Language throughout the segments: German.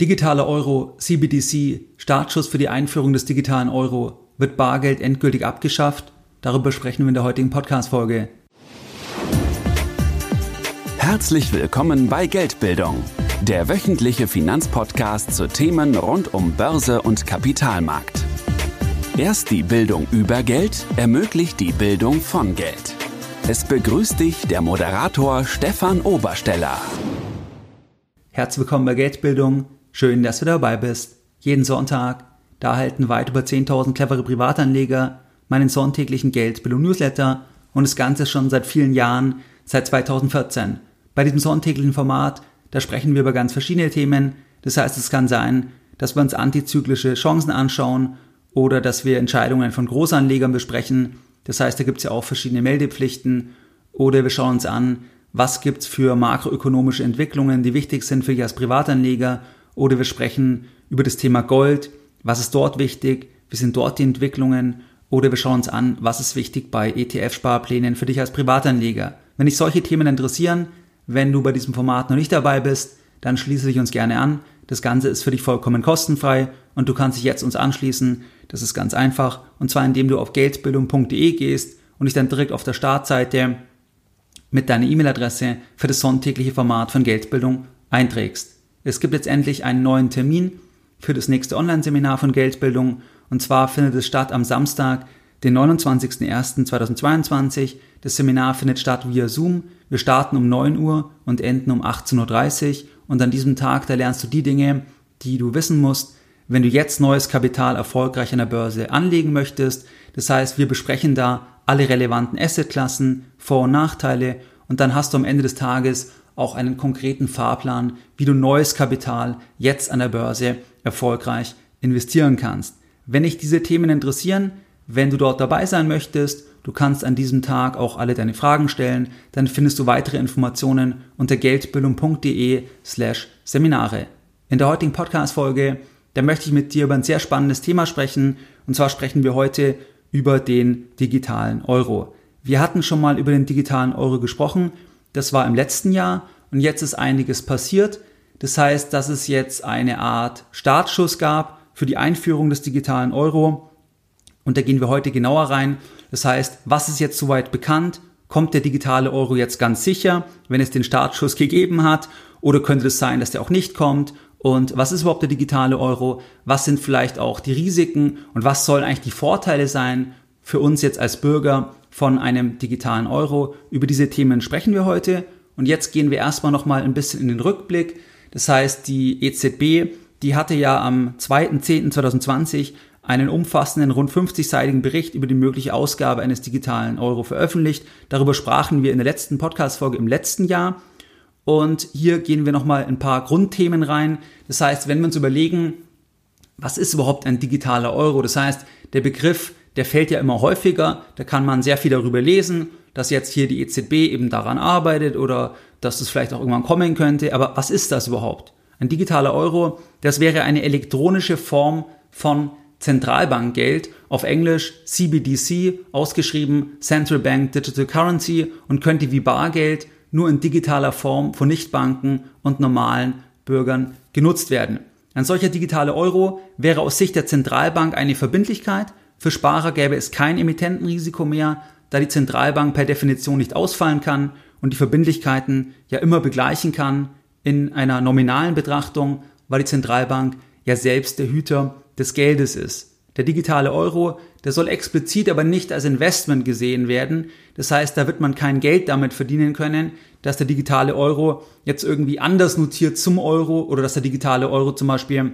Digitaler Euro, CBDC, Startschuss für die Einführung des digitalen Euro. Wird Bargeld endgültig abgeschafft? Darüber sprechen wir in der heutigen Podcast-Folge. Herzlich willkommen bei Geldbildung, der wöchentliche Finanzpodcast zu Themen rund um Börse und Kapitalmarkt. Erst die Bildung über Geld ermöglicht die Bildung von Geld. Es begrüßt dich der Moderator Stefan Obersteller. Herzlich willkommen bei Geldbildung. Schön, dass du dabei bist. Jeden Sonntag, da erhalten weit über 10.000 clevere Privatanleger meinen sonntäglichen Geldbildung-Newsletter und das Ganze schon seit vielen Jahren, seit 2014. Bei diesem sonntäglichen Format, da sprechen wir über ganz verschiedene Themen. Das heißt, es kann sein, dass wir uns antizyklische Chancen anschauen oder dass wir Entscheidungen von Großanlegern besprechen. Das heißt, da gibt es ja auch verschiedene Meldepflichten oder wir schauen uns an, was gibt's für makroökonomische Entwicklungen, die wichtig sind für dich als Privatanleger oder wir sprechen über das Thema Gold, was ist dort wichtig, wie sind dort die Entwicklungen oder wir schauen uns an, was ist wichtig bei ETF-Sparplänen für dich als Privatanleger. Wenn dich solche Themen interessieren, wenn du bei diesem Format noch nicht dabei bist, dann schließe dich uns gerne an. Das Ganze ist für dich vollkommen kostenfrei und du kannst dich jetzt uns anschließen. Das ist ganz einfach und zwar indem du auf geldbildung.de gehst und dich dann direkt auf der Startseite mit deiner E-Mail-Adresse für das sonntägliche Format von Geldbildung einträgst. Es gibt jetzt endlich einen neuen Termin für das nächste Online-Seminar von Geldbildung und zwar findet es statt am Samstag, den 29.01.2022. Das Seminar findet statt via Zoom. Wir starten um 9 Uhr und enden um 18.30 Uhr und an diesem Tag, da lernst du die Dinge, die du wissen musst, wenn du jetzt neues Kapital erfolgreich an der Börse anlegen möchtest. Das heißt, wir besprechen da alle relevanten Assetklassen, Vor- und Nachteile und dann hast du am Ende des Tages auch einen konkreten Fahrplan, wie du neues Kapital jetzt an der Börse erfolgreich investieren kannst. Wenn dich diese Themen interessieren, wenn du dort dabei sein möchtest, du kannst an diesem Tag auch alle deine Fragen stellen, dann findest du weitere Informationen unter geldbildung.de slash Seminare. In der heutigen Podcast-Folge, da möchte ich mit dir über ein sehr spannendes Thema sprechen, und zwar sprechen wir heute über den digitalen Euro. Wir hatten schon mal über den digitalen Euro gesprochen das war im letzten Jahr und jetzt ist einiges passiert. Das heißt, dass es jetzt eine Art Startschuss gab für die Einführung des digitalen Euro. Und da gehen wir heute genauer rein. Das heißt, was ist jetzt soweit bekannt? Kommt der digitale Euro jetzt ganz sicher, wenn es den Startschuss gegeben hat? Oder könnte es sein, dass der auch nicht kommt? Und was ist überhaupt der digitale Euro? Was sind vielleicht auch die Risiken? Und was sollen eigentlich die Vorteile sein für uns jetzt als Bürger von einem digitalen Euro. Über diese Themen sprechen wir heute. Und jetzt gehen wir erstmal nochmal ein bisschen in den Rückblick. Das heißt, die EZB, die hatte ja am 2.10.2020 einen umfassenden, rund 50-seitigen Bericht über die mögliche Ausgabe eines digitalen Euro veröffentlicht. Darüber sprachen wir in der letzten Podcast-Folge im letzten Jahr. Und hier gehen wir nochmal ein paar Grundthemen rein. Das heißt, wenn wir uns überlegen, was ist überhaupt ein digitaler Euro? Das heißt, der Begriff der fällt ja immer häufiger. Da kann man sehr viel darüber lesen, dass jetzt hier die EZB eben daran arbeitet oder dass es vielleicht auch irgendwann kommen könnte. Aber was ist das überhaupt? Ein digitaler Euro, das wäre eine elektronische Form von Zentralbankgeld, auf Englisch CBDC, ausgeschrieben Central Bank Digital Currency und könnte wie Bargeld nur in digitaler Form von Nichtbanken und normalen Bürgern genutzt werden. Ein solcher digitaler Euro wäre aus Sicht der Zentralbank eine Verbindlichkeit, für Sparer gäbe es kein Emittentenrisiko mehr, da die Zentralbank per Definition nicht ausfallen kann und die Verbindlichkeiten ja immer begleichen kann in einer nominalen Betrachtung, weil die Zentralbank ja selbst der Hüter des Geldes ist. Der digitale Euro, der soll explizit aber nicht als Investment gesehen werden. Das heißt, da wird man kein Geld damit verdienen können, dass der digitale Euro jetzt irgendwie anders notiert zum Euro oder dass der digitale Euro zum Beispiel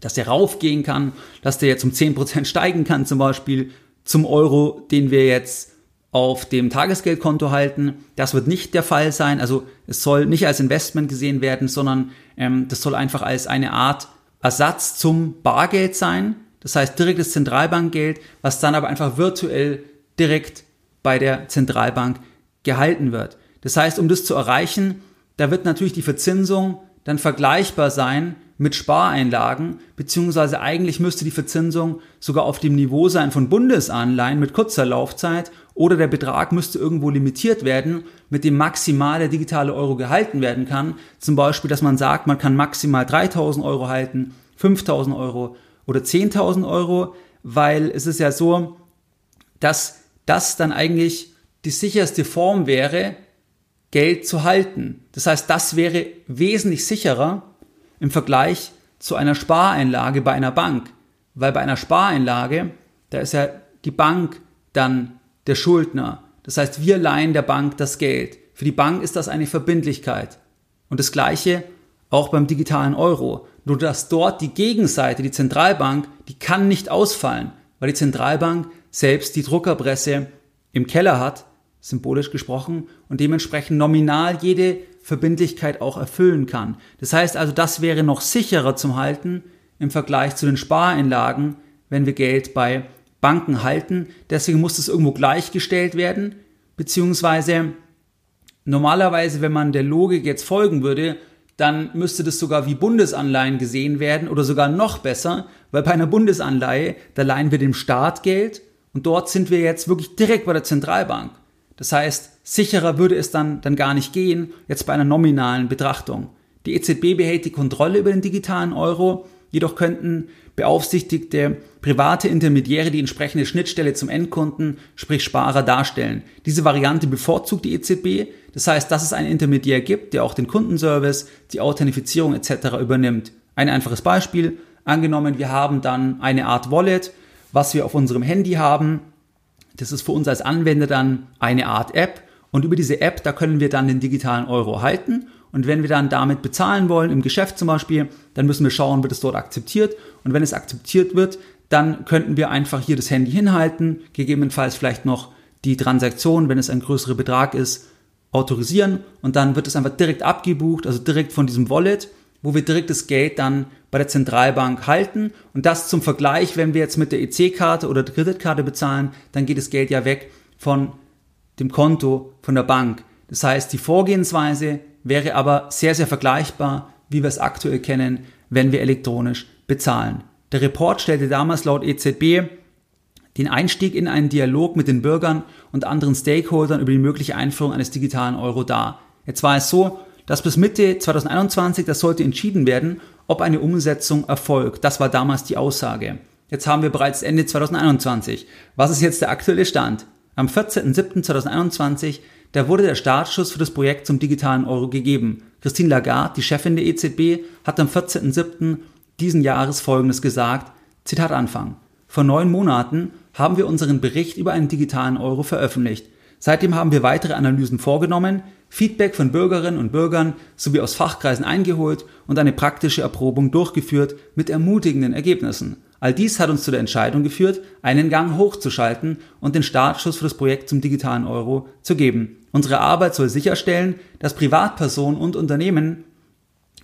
dass der raufgehen kann, dass der jetzt um 10% steigen kann zum Beispiel zum Euro, den wir jetzt auf dem Tagesgeldkonto halten. Das wird nicht der Fall sein. Also es soll nicht als Investment gesehen werden, sondern ähm, das soll einfach als eine Art Ersatz zum Bargeld sein. Das heißt direktes Zentralbankgeld, was dann aber einfach virtuell direkt bei der Zentralbank gehalten wird. Das heißt, um das zu erreichen, da wird natürlich die Verzinsung dann vergleichbar sein mit Spareinlagen, beziehungsweise eigentlich müsste die Verzinsung sogar auf dem Niveau sein von Bundesanleihen mit kurzer Laufzeit oder der Betrag müsste irgendwo limitiert werden, mit dem maximal der digitale Euro gehalten werden kann. Zum Beispiel, dass man sagt, man kann maximal 3000 Euro halten, 5000 Euro oder 10.000 Euro, weil es ist ja so, dass das dann eigentlich die sicherste Form wäre, Geld zu halten. Das heißt, das wäre wesentlich sicherer im Vergleich zu einer Spareinlage bei einer Bank. Weil bei einer Spareinlage, da ist ja die Bank dann der Schuldner. Das heißt, wir leihen der Bank das Geld. Für die Bank ist das eine Verbindlichkeit. Und das Gleiche auch beim digitalen Euro. Nur dass dort die Gegenseite, die Zentralbank, die kann nicht ausfallen, weil die Zentralbank selbst die Druckerpresse im Keller hat symbolisch gesprochen, und dementsprechend nominal jede Verbindlichkeit auch erfüllen kann. Das heißt also, das wäre noch sicherer zum Halten im Vergleich zu den Spareinlagen, wenn wir Geld bei Banken halten. Deswegen muss das irgendwo gleichgestellt werden, beziehungsweise normalerweise, wenn man der Logik jetzt folgen würde, dann müsste das sogar wie Bundesanleihen gesehen werden oder sogar noch besser, weil bei einer Bundesanleihe, da leihen wir dem Staat Geld und dort sind wir jetzt wirklich direkt bei der Zentralbank. Das heißt, sicherer würde es dann, dann gar nicht gehen, jetzt bei einer nominalen Betrachtung. Die EZB behält die Kontrolle über den digitalen Euro, jedoch könnten beaufsichtigte private Intermediäre die entsprechende Schnittstelle zum Endkunden, sprich Sparer, darstellen. Diese Variante bevorzugt die EZB, das heißt, dass es einen Intermediär gibt, der auch den Kundenservice, die Authentifizierung etc. übernimmt. Ein einfaches Beispiel, angenommen, wir haben dann eine Art Wallet, was wir auf unserem Handy haben, das ist für uns als Anwender dann eine Art App und über diese App, da können wir dann den digitalen Euro halten und wenn wir dann damit bezahlen wollen, im Geschäft zum Beispiel, dann müssen wir schauen, wird es dort akzeptiert und wenn es akzeptiert wird, dann könnten wir einfach hier das Handy hinhalten, gegebenenfalls vielleicht noch die Transaktion, wenn es ein größerer Betrag ist, autorisieren und dann wird es einfach direkt abgebucht, also direkt von diesem Wallet, wo wir direkt das Geld dann bei der Zentralbank halten. Und das zum Vergleich, wenn wir jetzt mit der EC-Karte oder der Kreditkarte bezahlen, dann geht das Geld ja weg von dem Konto von der Bank. Das heißt, die Vorgehensweise wäre aber sehr, sehr vergleichbar, wie wir es aktuell kennen, wenn wir elektronisch bezahlen. Der Report stellte damals laut EZB den Einstieg in einen Dialog mit den Bürgern und anderen Stakeholdern über die mögliche Einführung eines digitalen Euro dar. Jetzt war es so, dass bis Mitte 2021, das sollte entschieden werden, ob eine Umsetzung erfolgt. Das war damals die Aussage. Jetzt haben wir bereits Ende 2021. Was ist jetzt der aktuelle Stand? Am 14.07.2021, da wurde der Startschuss für das Projekt zum digitalen Euro gegeben. Christine Lagarde, die Chefin der EZB, hat am 14.07. diesen Jahres Folgendes gesagt. Zitat Anfang. Vor neun Monaten haben wir unseren Bericht über einen digitalen Euro veröffentlicht. Seitdem haben wir weitere Analysen vorgenommen, Feedback von Bürgerinnen und Bürgern sowie aus Fachkreisen eingeholt und eine praktische Erprobung durchgeführt mit ermutigenden Ergebnissen. All dies hat uns zu der Entscheidung geführt, einen Gang hochzuschalten und den Startschuss für das Projekt zum digitalen Euro zu geben. Unsere Arbeit soll sicherstellen, dass Privatpersonen und Unternehmen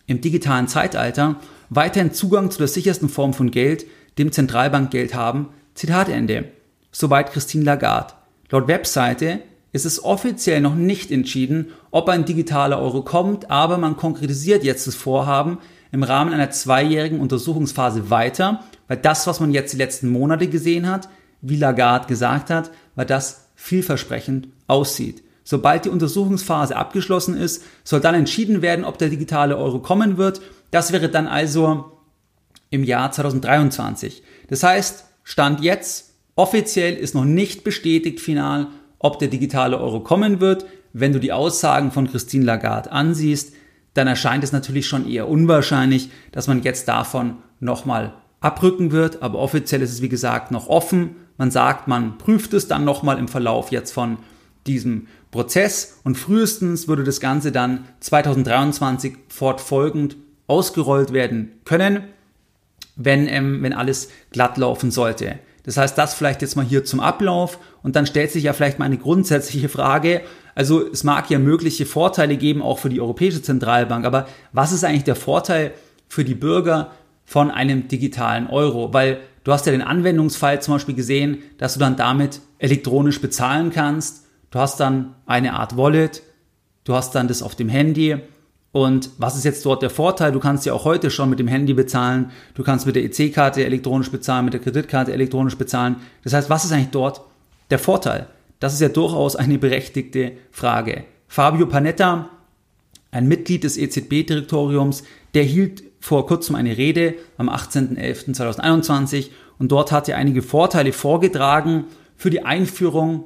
im digitalen Zeitalter weiterhin Zugang zu der sichersten Form von Geld, dem Zentralbankgeld haben. Zitat Ende. Soweit Christine Lagarde. Laut Webseite ist es offiziell noch nicht entschieden, ob ein digitaler Euro kommt, aber man konkretisiert jetzt das Vorhaben im Rahmen einer zweijährigen Untersuchungsphase weiter, weil das, was man jetzt die letzten Monate gesehen hat, wie Lagarde gesagt hat, weil das vielversprechend aussieht. Sobald die Untersuchungsphase abgeschlossen ist, soll dann entschieden werden, ob der digitale Euro kommen wird. Das wäre dann also im Jahr 2023. Das heißt, Stand jetzt, offiziell ist noch nicht bestätigt final, ob der digitale Euro kommen wird. Wenn du die Aussagen von Christine Lagarde ansiehst, dann erscheint es natürlich schon eher unwahrscheinlich, dass man jetzt davon nochmal abrücken wird. Aber offiziell ist es, wie gesagt, noch offen. Man sagt, man prüft es dann nochmal im Verlauf jetzt von diesem Prozess und frühestens würde das Ganze dann 2023 fortfolgend ausgerollt werden können, wenn, ähm, wenn alles glatt laufen sollte. Das heißt, das vielleicht jetzt mal hier zum Ablauf und dann stellt sich ja vielleicht mal eine grundsätzliche Frage. Also es mag ja mögliche Vorteile geben, auch für die Europäische Zentralbank, aber was ist eigentlich der Vorteil für die Bürger von einem digitalen Euro? Weil du hast ja den Anwendungsfall zum Beispiel gesehen, dass du dann damit elektronisch bezahlen kannst. Du hast dann eine Art Wallet, du hast dann das auf dem Handy Und was ist jetzt dort der Vorteil? Du kannst ja auch heute schon mit dem Handy bezahlen, du kannst mit der EC-Karte elektronisch bezahlen, mit der Kreditkarte elektronisch bezahlen. Das heißt, was ist eigentlich dort der Vorteil? Das ist ja durchaus eine berechtigte Frage. Fabio Panetta, ein Mitglied des EZB-Direktoriums, der hielt vor kurzem eine Rede am 18.11.2021 und dort hat er einige Vorteile vorgetragen für die Einführung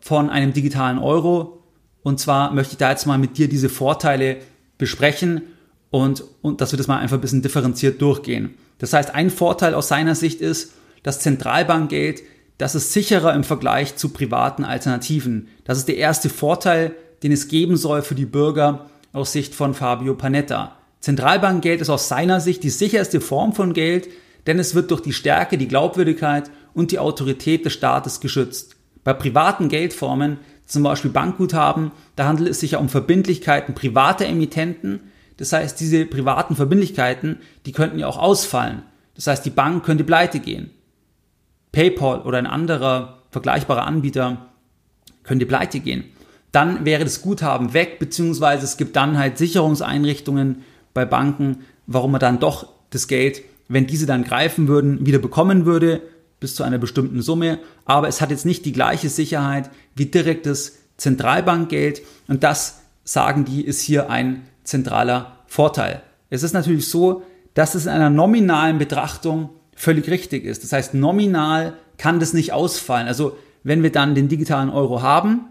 von einem digitalen Euro. Und zwar möchte ich da jetzt mal mit dir diese Vorteile besprechen und, und dass wir das mal einfach ein bisschen differenziert durchgehen. Das heißt, ein Vorteil aus seiner Sicht ist, dass Zentralbankgeld, das ist sicherer im Vergleich zu privaten Alternativen. Das ist der erste Vorteil, den es geben soll für die Bürger aus Sicht von Fabio Panetta. Zentralbankgeld ist aus seiner Sicht die sicherste Form von Geld, denn es wird durch die Stärke, die Glaubwürdigkeit und die Autorität des Staates geschützt. Bei privaten Geldformen zum Beispiel Bankguthaben, da handelt es sich ja um Verbindlichkeiten privater Emittenten. Das heißt, diese privaten Verbindlichkeiten, die könnten ja auch ausfallen. Das heißt, die Bank könnte pleite gehen. PayPal oder ein anderer vergleichbarer Anbieter könnte pleite gehen. Dann wäre das Guthaben weg, beziehungsweise es gibt dann halt Sicherungseinrichtungen bei Banken, warum man dann doch das Geld, wenn diese dann greifen würden, wieder bekommen würde bis zu einer bestimmten Summe, aber es hat jetzt nicht die gleiche Sicherheit wie direktes Zentralbankgeld und das, sagen die, ist hier ein zentraler Vorteil. Es ist natürlich so, dass es in einer nominalen Betrachtung völlig richtig ist. Das heißt, nominal kann das nicht ausfallen. Also wenn wir dann den digitalen Euro haben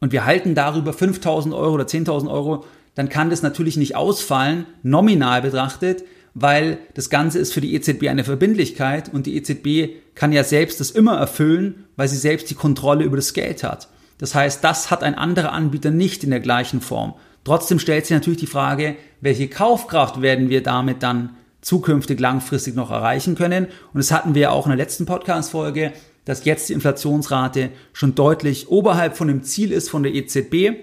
und wir halten darüber 5000 Euro oder 10.000 Euro, dann kann das natürlich nicht ausfallen, nominal betrachtet, weil das Ganze ist für die EZB eine Verbindlichkeit und die EZB kann ja selbst das immer erfüllen, weil sie selbst die Kontrolle über das Geld hat. Das heißt, das hat ein anderer Anbieter nicht in der gleichen Form. Trotzdem stellt sich natürlich die Frage, welche Kaufkraft werden wir damit dann zukünftig langfristig noch erreichen können? Und das hatten wir ja auch in der letzten Podcast-Folge, dass jetzt die Inflationsrate schon deutlich oberhalb von dem Ziel ist von der EZB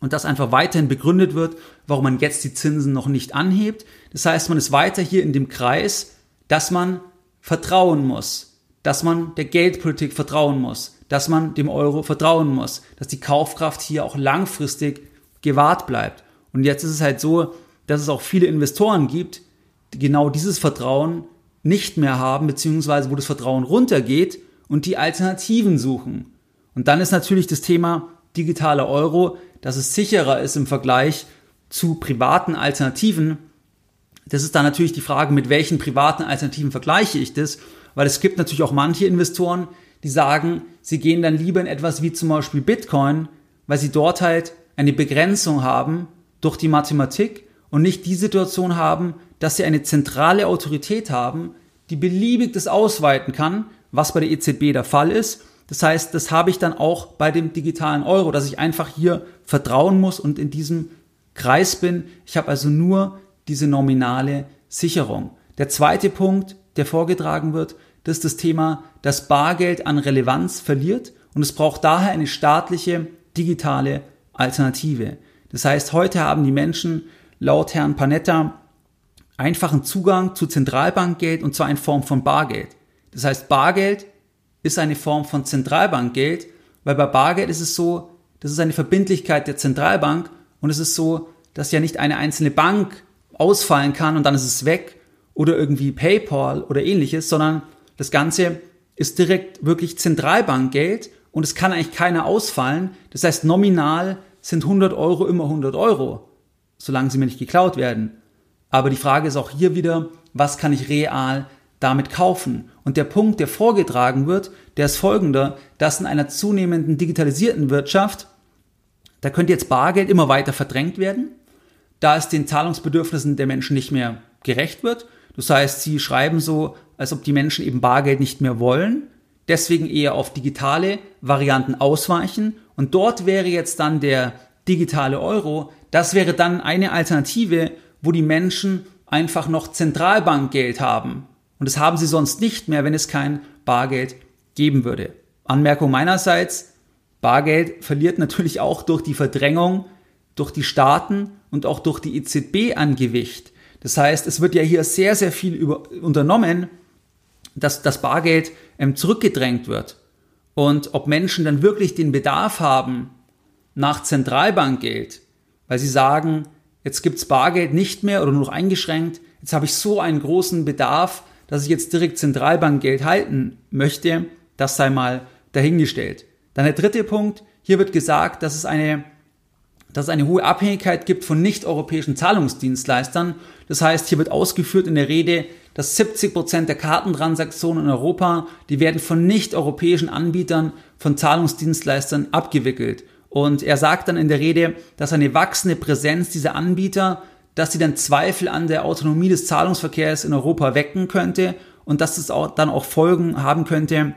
und das einfach weiterhin begründet wird, warum man jetzt die Zinsen noch nicht anhebt. Das heißt, man ist weiter hier in dem Kreis, dass man vertrauen muss, dass man der Geldpolitik vertrauen muss, dass man dem Euro vertrauen muss, dass die Kaufkraft hier auch langfristig gewahrt bleibt. Und jetzt ist es halt so, dass es auch viele Investoren gibt, die genau dieses Vertrauen nicht mehr haben, beziehungsweise wo das Vertrauen runtergeht und die Alternativen suchen. Und dann ist natürlich das Thema digitaler Euro dass es sicherer ist im Vergleich zu privaten Alternativen. Das ist dann natürlich die Frage, mit welchen privaten Alternativen vergleiche ich das, weil es gibt natürlich auch manche Investoren, die sagen, sie gehen dann lieber in etwas wie zum Beispiel Bitcoin, weil sie dort halt eine Begrenzung haben durch die Mathematik und nicht die Situation haben, dass sie eine zentrale Autorität haben, die beliebig das ausweiten kann, was bei der EZB der Fall ist das heißt, das habe ich dann auch bei dem digitalen Euro, dass ich einfach hier vertrauen muss und in diesem Kreis bin. Ich habe also nur diese nominale Sicherung. Der zweite Punkt, der vorgetragen wird, das ist das Thema, dass Bargeld an Relevanz verliert und es braucht daher eine staatliche digitale Alternative. Das heißt, heute haben die Menschen laut Herrn Panetta einfachen Zugang zu Zentralbankgeld und zwar in Form von Bargeld. Das heißt, Bargeld ist eine Form von Zentralbankgeld, weil bei Bargeld ist es so, das ist eine Verbindlichkeit der Zentralbank und es ist so, dass ja nicht eine einzelne Bank ausfallen kann und dann ist es weg oder irgendwie PayPal oder ähnliches, sondern das Ganze ist direkt wirklich Zentralbankgeld und es kann eigentlich keiner ausfallen. Das heißt, nominal sind 100 Euro immer 100 Euro, solange sie mir nicht geklaut werden. Aber die Frage ist auch hier wieder, was kann ich real damit kaufen. Und der Punkt, der vorgetragen wird, der ist folgender, dass in einer zunehmenden digitalisierten Wirtschaft, da könnte jetzt Bargeld immer weiter verdrängt werden, da es den Zahlungsbedürfnissen der Menschen nicht mehr gerecht wird. Das heißt, sie schreiben so, als ob die Menschen eben Bargeld nicht mehr wollen, deswegen eher auf digitale Varianten ausweichen. Und dort wäre jetzt dann der digitale Euro, das wäre dann eine Alternative, wo die Menschen einfach noch Zentralbankgeld haben. Und das haben sie sonst nicht mehr, wenn es kein Bargeld geben würde. Anmerkung meinerseits, Bargeld verliert natürlich auch durch die Verdrängung, durch die Staaten und auch durch die EZB an Gewicht. Das heißt, es wird ja hier sehr, sehr viel über, unternommen, dass das Bargeld ähm, zurückgedrängt wird. Und ob Menschen dann wirklich den Bedarf haben nach Zentralbankgeld, weil sie sagen, jetzt gibt's Bargeld nicht mehr oder nur noch eingeschränkt, jetzt habe ich so einen großen Bedarf, dass ich jetzt direkt Zentralbankgeld halten möchte, das sei mal dahingestellt. Dann der dritte Punkt, hier wird gesagt, dass es eine, dass es eine hohe Abhängigkeit gibt von nicht-europäischen Zahlungsdienstleistern. Das heißt, hier wird ausgeführt in der Rede, dass 70 Prozent der Kartentransaktionen in Europa, die werden von nicht-europäischen Anbietern von Zahlungsdienstleistern abgewickelt. Und er sagt dann in der Rede, dass eine wachsende Präsenz dieser Anbieter, dass sie dann Zweifel an der Autonomie des Zahlungsverkehrs in Europa wecken könnte und dass es auch dann auch Folgen haben könnte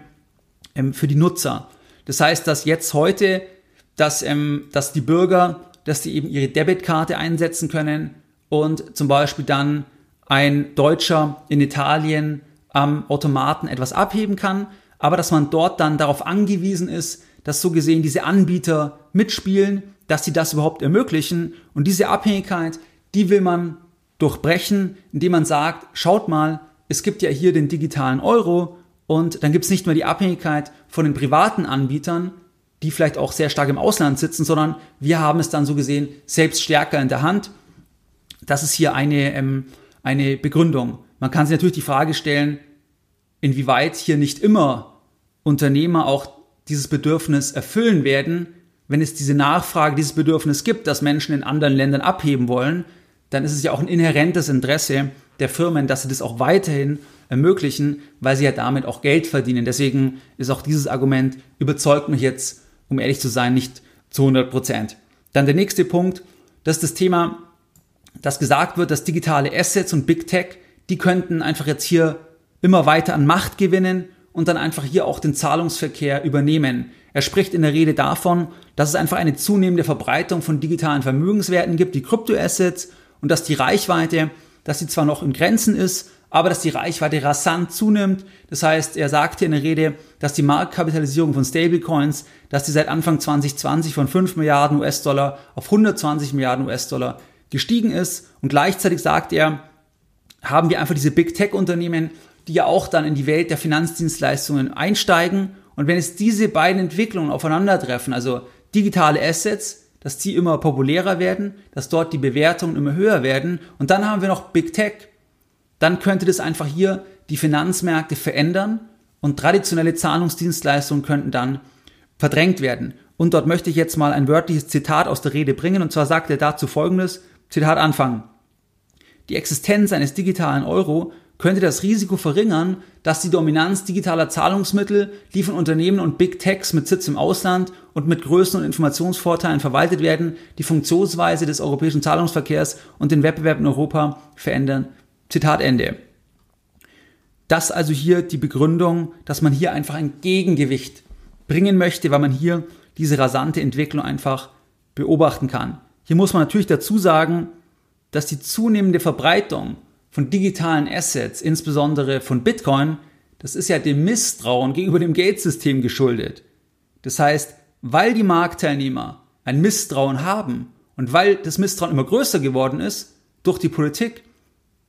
ähm, für die Nutzer. Das heißt, dass jetzt heute, dass, ähm, dass die Bürger, dass sie eben ihre Debitkarte einsetzen können und zum Beispiel dann ein Deutscher in Italien am Automaten etwas abheben kann, aber dass man dort dann darauf angewiesen ist, dass so gesehen diese Anbieter mitspielen, dass sie das überhaupt ermöglichen. Und diese Abhängigkeit, die will man durchbrechen, indem man sagt, schaut mal, es gibt ja hier den digitalen Euro und dann gibt es nicht mehr die Abhängigkeit von den privaten Anbietern, die vielleicht auch sehr stark im Ausland sitzen, sondern wir haben es dann so gesehen selbst stärker in der Hand. Das ist hier eine, ähm, eine Begründung. Man kann sich natürlich die Frage stellen, inwieweit hier nicht immer Unternehmer auch dieses Bedürfnis erfüllen werden, wenn es diese Nachfrage, dieses Bedürfnis gibt, dass Menschen in anderen Ländern abheben wollen, dann ist es ja auch ein inhärentes Interesse der Firmen, dass sie das auch weiterhin ermöglichen, weil sie ja damit auch Geld verdienen. Deswegen ist auch dieses Argument überzeugt mich jetzt, um ehrlich zu sein, nicht zu 100 Prozent. Dann der nächste Punkt, das ist das Thema, dass gesagt wird, dass digitale Assets und Big Tech, die könnten einfach jetzt hier immer weiter an Macht gewinnen und dann einfach hier auch den Zahlungsverkehr übernehmen. Er spricht in der Rede davon, dass es einfach eine zunehmende Verbreitung von digitalen Vermögenswerten gibt, die Kryptoassets, und dass die Reichweite, dass sie zwar noch in Grenzen ist, aber dass die Reichweite rasant zunimmt. Das heißt, er sagte in der Rede, dass die Marktkapitalisierung von Stablecoins, dass die seit Anfang 2020 von 5 Milliarden US-Dollar auf 120 Milliarden US-Dollar gestiegen ist. Und gleichzeitig sagt er, haben wir einfach diese Big Tech-Unternehmen, die ja auch dann in die Welt der Finanzdienstleistungen einsteigen. Und wenn es diese beiden Entwicklungen aufeinandertreffen, also digitale Assets, dass die immer populärer werden, dass dort die Bewertungen immer höher werden und dann haben wir noch Big Tech, dann könnte das einfach hier die Finanzmärkte verändern und traditionelle Zahlungsdienstleistungen könnten dann verdrängt werden. Und dort möchte ich jetzt mal ein wörtliches Zitat aus der Rede bringen und zwar sagt er dazu folgendes, Zitat anfangen. Die Existenz eines digitalen Euro könnte das Risiko verringern, dass die Dominanz digitaler Zahlungsmittel, die von Unternehmen und Big Techs mit Sitz im Ausland und mit Größen und Informationsvorteilen verwaltet werden, die Funktionsweise des europäischen Zahlungsverkehrs und den Wettbewerb in Europa verändern. Zitat Ende. Das also hier die Begründung, dass man hier einfach ein Gegengewicht bringen möchte, weil man hier diese rasante Entwicklung einfach beobachten kann. Hier muss man natürlich dazu sagen, dass die zunehmende Verbreitung von digitalen Assets, insbesondere von Bitcoin, das ist ja dem Misstrauen gegenüber dem Geldsystem geschuldet. Das heißt, weil die Marktteilnehmer ein Misstrauen haben und weil das Misstrauen immer größer geworden ist durch die Politik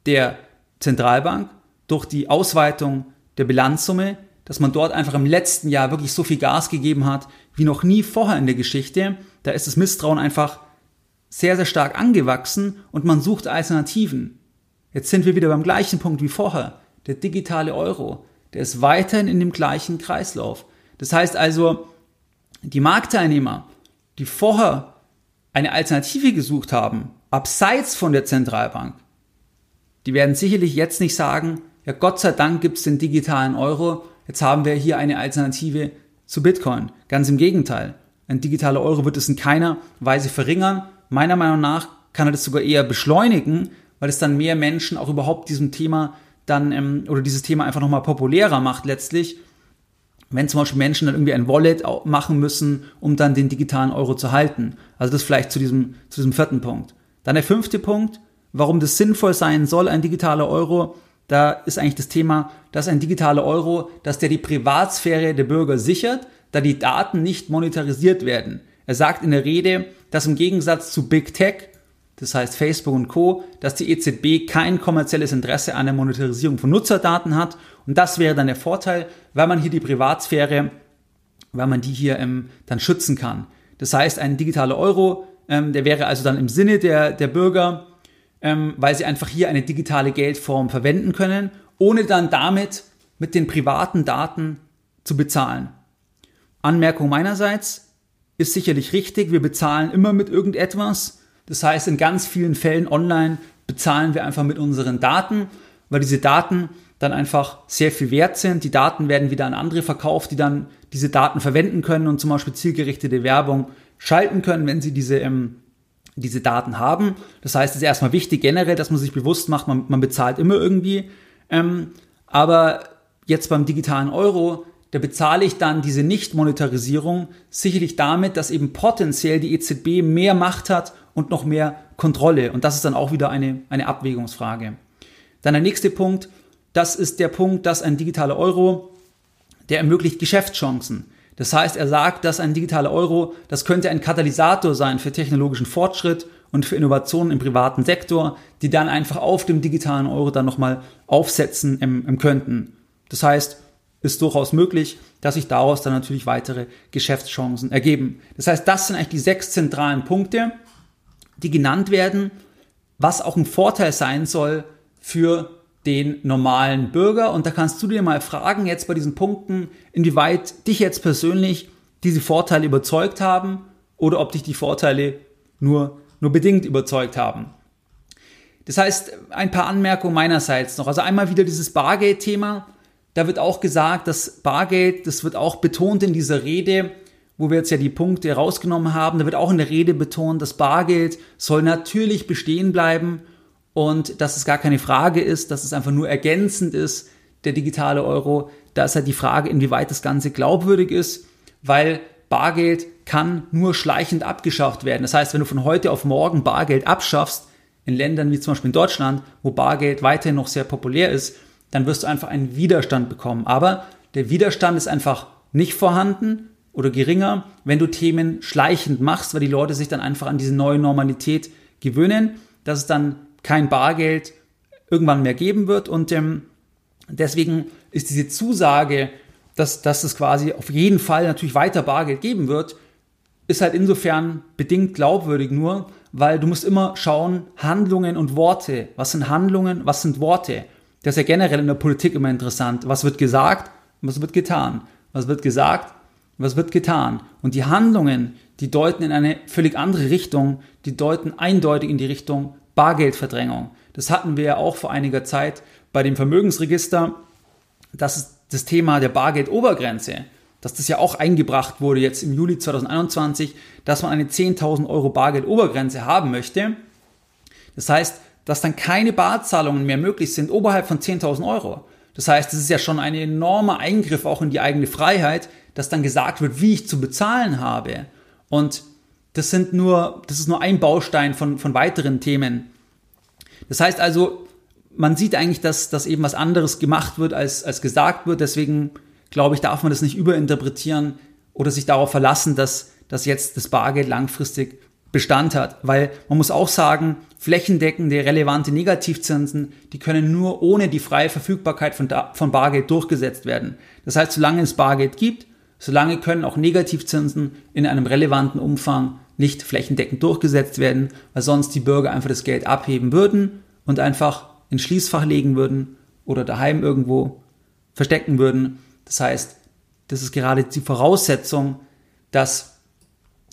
der Zentralbank, durch die Ausweitung der Bilanzsumme, dass man dort einfach im letzten Jahr wirklich so viel Gas gegeben hat wie noch nie vorher in der Geschichte, da ist das Misstrauen einfach sehr, sehr stark angewachsen und man sucht Alternativen. Jetzt sind wir wieder beim gleichen Punkt wie vorher. Der digitale Euro, der ist weiterhin in dem gleichen Kreislauf. Das heißt also, die Marktteilnehmer, die vorher eine Alternative gesucht haben, abseits von der Zentralbank, die werden sicherlich jetzt nicht sagen, ja Gott sei Dank gibt es den digitalen Euro, jetzt haben wir hier eine Alternative zu Bitcoin. Ganz im Gegenteil. Ein digitaler Euro wird es in keiner Weise verringern. Meiner Meinung nach kann er das sogar eher beschleunigen, weil es dann mehr Menschen auch überhaupt diesem Thema dann ähm, oder dieses Thema einfach nochmal populärer macht letztlich. Wenn zum Beispiel Menschen dann irgendwie ein Wallet machen müssen, um dann den digitalen Euro zu halten. Also das vielleicht zu diesem, zu diesem vierten Punkt. Dann der fünfte Punkt, warum das sinnvoll sein soll, ein digitaler Euro. Da ist eigentlich das Thema, dass ein digitaler Euro, dass der die Privatsphäre der Bürger sichert, da die Daten nicht monetarisiert werden. Er sagt in der Rede, dass im Gegensatz zu Big Tech das heißt Facebook und Co., dass die EZB kein kommerzielles Interesse an der Monetarisierung von Nutzerdaten hat. Und das wäre dann der Vorteil, weil man hier die Privatsphäre, weil man die hier ähm, dann schützen kann. Das heißt, ein digitaler Euro Ähm, der wäre also dann im Sinne der, der Bürger, ähm, weil sie einfach hier eine digitale Geldform verwenden können, ohne dann damit mit den privaten Daten zu bezahlen. Anmerkung meinerseits ist sicherlich richtig, wir bezahlen immer mit irgendetwas. Das heißt, in ganz vielen Fällen online bezahlen wir einfach mit unseren Daten, weil diese Daten dann einfach sehr viel wert sind. Die Daten werden wieder an andere verkauft, die dann diese Daten verwenden können und zum Beispiel zielgerichtete Werbung schalten können, wenn sie diese, ähm, diese Daten haben. Das heißt, es ist erstmal wichtig generell, dass man sich bewusst macht, man, man bezahlt immer irgendwie. Ähm, aber jetzt beim digitalen Euro, da bezahle ich dann diese Nicht-Monetarisierung sicherlich damit, dass eben potenziell die EZB mehr Macht hat und noch mehr Kontrolle. Und das ist dann auch wieder eine, eine Abwägungsfrage. Dann der nächste Punkt, das ist der Punkt, dass ein digitaler Euro, der ermöglicht Geschäftschancen. Das heißt, er sagt, dass ein digitaler Euro, das könnte ein Katalysator sein für technologischen Fortschritt und für Innovationen im privaten Sektor, die dann einfach auf dem digitalen Euro dann nochmal aufsetzen im, im könnten. Das heißt, ist durchaus möglich, dass sich daraus dann natürlich weitere Geschäftschancen ergeben. Das heißt, das sind eigentlich die sechs zentralen Punkte, die genannt werden, was auch ein Vorteil sein soll für den normalen Bürger. Und da kannst du dir mal fragen, jetzt bei diesen Punkten, inwieweit dich jetzt persönlich diese Vorteile überzeugt haben oder ob dich die Vorteile nur, nur bedingt überzeugt haben. Das heißt, ein paar Anmerkungen meinerseits noch. Also einmal wieder dieses Bargeld-Thema. Da wird auch gesagt, dass Bargeld, das wird auch betont in dieser Rede, wo wir jetzt ja die Punkte rausgenommen haben, da wird auch in der Rede betont, dass Bargeld soll natürlich bestehen bleiben und dass es gar keine Frage ist, dass es einfach nur ergänzend ist, der digitale Euro. Da ist halt die Frage, inwieweit das Ganze glaubwürdig ist, weil Bargeld kann nur schleichend abgeschafft werden. Das heißt, wenn du von heute auf morgen Bargeld abschaffst, in Ländern wie zum Beispiel in Deutschland, wo Bargeld weiterhin noch sehr populär ist, dann wirst du einfach einen Widerstand bekommen. Aber der Widerstand ist einfach nicht vorhanden oder geringer, wenn du Themen schleichend machst, weil die Leute sich dann einfach an diese neue Normalität gewöhnen, dass es dann kein Bargeld irgendwann mehr geben wird. Und ähm, deswegen ist diese Zusage, dass, dass es quasi auf jeden Fall natürlich weiter Bargeld geben wird, ist halt insofern bedingt glaubwürdig nur, weil du musst immer schauen, Handlungen und Worte. Was sind Handlungen, was sind Worte? Das ist ja generell in der Politik immer interessant. Was wird gesagt, was wird getan? Was wird gesagt, was wird getan? Und die Handlungen, die deuten in eine völlig andere Richtung, die deuten eindeutig in die Richtung Bargeldverdrängung. Das hatten wir ja auch vor einiger Zeit bei dem Vermögensregister. Das ist das Thema der Bargeldobergrenze, dass das ja auch eingebracht wurde jetzt im Juli 2021, dass man eine 10.000 Euro Bargeldobergrenze haben möchte. Das heißt, dass dann keine Barzahlungen mehr möglich sind oberhalb von 10.000 Euro. Das heißt, es ist ja schon ein enormer Eingriff auch in die eigene Freiheit, dass dann gesagt wird, wie ich zu bezahlen habe. Und das sind nur, das ist nur ein Baustein von, von weiteren Themen. Das heißt also, man sieht eigentlich, dass, dass eben was anderes gemacht wird, als, als gesagt wird. Deswegen glaube ich, darf man das nicht überinterpretieren oder sich darauf verlassen, dass, dass jetzt das Bargeld langfristig Bestand hat. Weil man muss auch sagen, flächendeckende, relevante Negativzinsen, die können nur ohne die freie Verfügbarkeit von, von Bargeld durchgesetzt werden. Das heißt, solange es Bargeld gibt, solange können auch Negativzinsen in einem relevanten Umfang nicht flächendeckend durchgesetzt werden, weil sonst die Bürger einfach das Geld abheben würden und einfach ins Schließfach legen würden oder daheim irgendwo verstecken würden. Das heißt, das ist gerade die Voraussetzung, dass,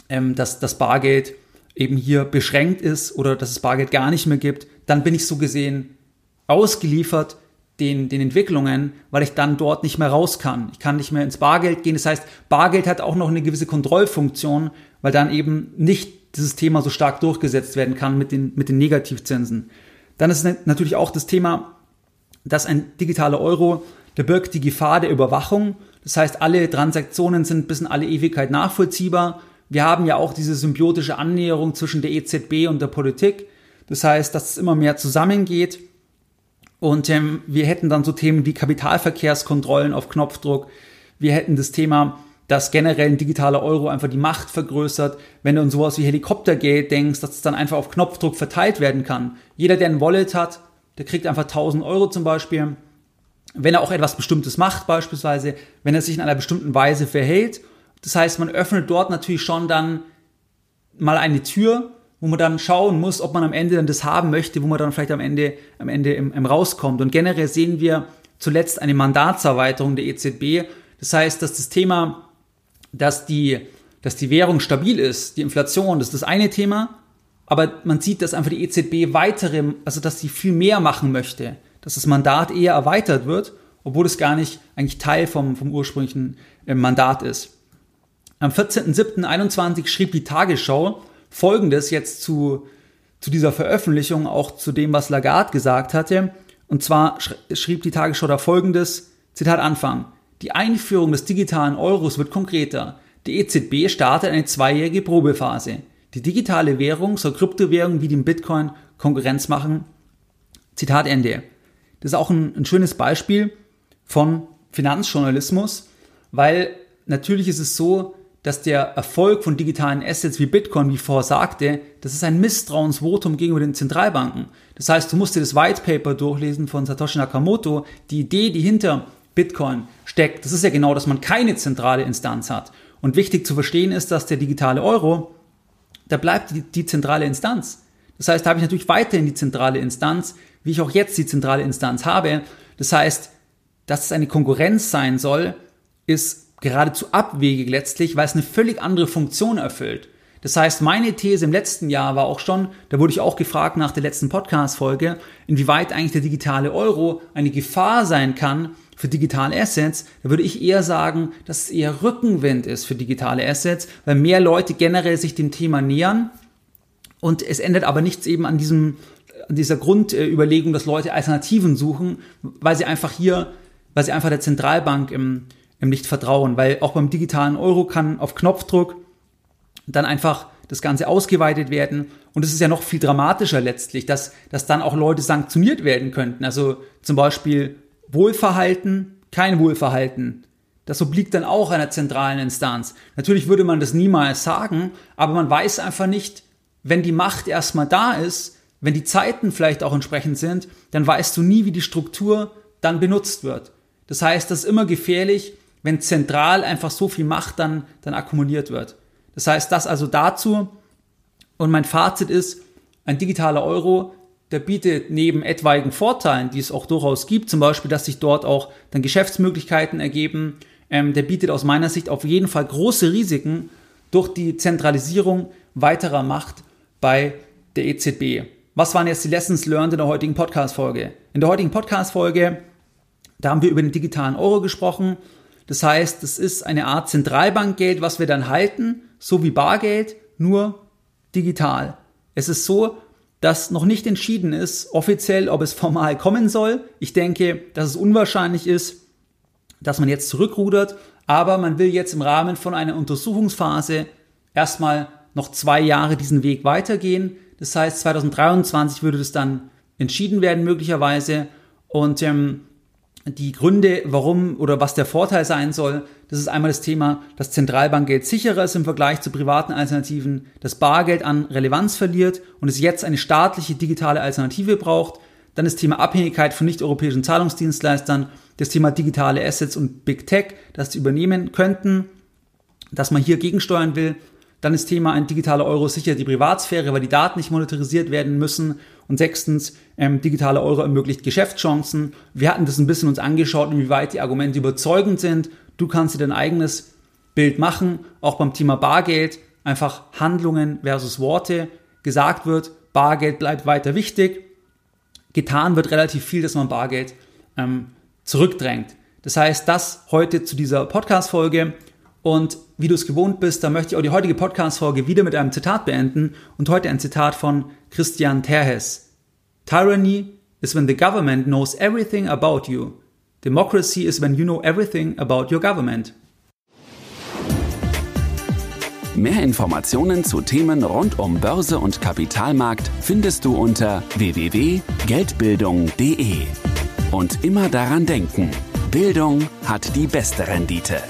ähm, dass das Bargeld eben hier beschränkt ist oder dass es Bargeld gar nicht mehr gibt. Dann bin ich so gesehen ausgeliefert den, den Entwicklungen, weil ich dann dort nicht mehr raus kann. Ich kann nicht mehr ins Bargeld gehen. Das heißt, Bargeld hat auch noch eine gewisse Kontrollfunktion, weil dann eben nicht dieses Thema so stark durchgesetzt werden kann mit den, mit den Negativzinsen. Dann ist natürlich auch das Thema, dass ein digitaler Euro, der birgt die Gefahr der Überwachung. Das heißt, alle Transaktionen sind bis in alle Ewigkeit nachvollziehbar. Wir haben ja auch diese symbiotische Annäherung zwischen der EZB und der Politik. Das heißt, dass es immer mehr zusammengeht. Und ähm, wir hätten dann so Themen wie Kapitalverkehrskontrollen auf Knopfdruck. Wir hätten das Thema, dass generell ein digitaler Euro einfach die Macht vergrößert. Wenn du an sowas wie Helikoptergeld denkst, dass es dann einfach auf Knopfdruck verteilt werden kann. Jeder, der ein Wallet hat, der kriegt einfach 1000 Euro zum Beispiel. Wenn er auch etwas Bestimmtes macht, beispielsweise, wenn er sich in einer bestimmten Weise verhält. Das heißt, man öffnet dort natürlich schon dann mal eine Tür, wo man dann schauen muss, ob man am Ende dann das haben möchte, wo man dann vielleicht am Ende, am Ende im, im rauskommt. Und generell sehen wir zuletzt eine Mandatserweiterung der EZB. Das heißt, dass das Thema, dass die, dass die Währung stabil ist, die Inflation, das ist das eine Thema. Aber man sieht, dass einfach die EZB weitere, also dass sie viel mehr machen möchte, dass das Mandat eher erweitert wird, obwohl es gar nicht eigentlich Teil vom, vom ursprünglichen äh, Mandat ist. Am 14.07.21 schrieb die Tagesschau Folgendes jetzt zu, zu dieser Veröffentlichung, auch zu dem, was Lagarde gesagt hatte. Und zwar schrieb die Tagesschau da Folgendes, Zitat Anfang. Die Einführung des digitalen Euros wird konkreter. Die EZB startet eine zweijährige Probephase. Die digitale Währung soll Kryptowährungen wie dem Bitcoin Konkurrenz machen. Zitat Ende. Das ist auch ein, ein schönes Beispiel von Finanzjournalismus, weil natürlich ist es so, dass der Erfolg von digitalen Assets wie Bitcoin, wie vorher sagte, das ist ein Misstrauensvotum gegenüber den Zentralbanken. Das heißt, du musst dir das White Paper durchlesen von Satoshi Nakamoto. Die Idee, die hinter Bitcoin steckt, das ist ja genau, dass man keine zentrale Instanz hat. Und wichtig zu verstehen ist, dass der digitale Euro, da bleibt die, die zentrale Instanz. Das heißt, da habe ich natürlich weiterhin die zentrale Instanz, wie ich auch jetzt die zentrale Instanz habe. Das heißt, dass es eine Konkurrenz sein soll, ist geradezu abwegig letztlich, weil es eine völlig andere Funktion erfüllt. Das heißt, meine These im letzten Jahr war auch schon, da wurde ich auch gefragt nach der letzten Podcast-Folge, inwieweit eigentlich der digitale Euro eine Gefahr sein kann für digitale Assets. Da würde ich eher sagen, dass es eher Rückenwind ist für digitale Assets, weil mehr Leute generell sich dem Thema nähern. Und es ändert aber nichts eben an diesem, an dieser Grundüberlegung, dass Leute Alternativen suchen, weil sie einfach hier, weil sie einfach der Zentralbank im, nicht vertrauen, weil auch beim digitalen Euro kann auf Knopfdruck dann einfach das Ganze ausgeweitet werden. Und es ist ja noch viel dramatischer letztlich, dass, dass dann auch Leute sanktioniert werden könnten. Also zum Beispiel Wohlverhalten, kein Wohlverhalten. Das obliegt dann auch einer zentralen Instanz. Natürlich würde man das niemals sagen, aber man weiß einfach nicht, wenn die Macht erstmal da ist, wenn die Zeiten vielleicht auch entsprechend sind, dann weißt du nie, wie die Struktur dann benutzt wird. Das heißt, das ist immer gefährlich, wenn zentral einfach so viel Macht dann, dann akkumuliert wird. Das heißt, das also dazu. Und mein Fazit ist, ein digitaler Euro, der bietet neben etwaigen Vorteilen, die es auch durchaus gibt, zum Beispiel, dass sich dort auch dann Geschäftsmöglichkeiten ergeben, ähm, der bietet aus meiner Sicht auf jeden Fall große Risiken durch die Zentralisierung weiterer Macht bei der EZB. Was waren jetzt die Lessons learned in der heutigen Podcast-Folge? In der heutigen Podcast-Folge, da haben wir über den digitalen Euro gesprochen das heißt, es ist eine Art Zentralbankgeld, was wir dann halten, so wie Bargeld, nur digital. Es ist so, dass noch nicht entschieden ist, offiziell, ob es formal kommen soll. Ich denke, dass es unwahrscheinlich ist, dass man jetzt zurückrudert, aber man will jetzt im Rahmen von einer Untersuchungsphase erstmal noch zwei Jahre diesen Weg weitergehen. Das heißt, 2023 würde das dann entschieden werden möglicherweise. Und ähm, die Gründe, warum oder was der Vorteil sein soll, das ist einmal das Thema, dass Zentralbankgeld sicherer ist im Vergleich zu privaten Alternativen, dass Bargeld an Relevanz verliert und es jetzt eine staatliche digitale Alternative braucht. Dann das Thema Abhängigkeit von nicht-europäischen Zahlungsdienstleistern, das Thema digitale Assets und Big Tech, das sie übernehmen könnten, dass man hier gegensteuern will. Dann das Thema ein digitaler Euro sichert die Privatsphäre, weil die Daten nicht monetarisiert werden müssen. Und sechstens, ähm, digitaler Euro ermöglicht Geschäftschancen. Wir hatten das ein bisschen uns angeschaut, inwieweit die Argumente überzeugend sind. Du kannst dir dein eigenes Bild machen, auch beim Thema Bargeld. Einfach Handlungen versus Worte. Gesagt wird, Bargeld bleibt weiter wichtig. Getan wird relativ viel, dass man Bargeld ähm, zurückdrängt. Das heißt, das heute zu dieser Podcast-Folge. Und wie du es gewohnt bist, da möchte ich auch die heutige Podcast-Folge wieder mit einem Zitat beenden und heute ein Zitat von Christian Terhes. Tyranny is when the government knows everything about you. Democracy is when you know everything about your government. Mehr Informationen zu Themen rund um Börse und Kapitalmarkt findest du unter www.geldbildung.de. Und immer daran denken, Bildung hat die beste Rendite.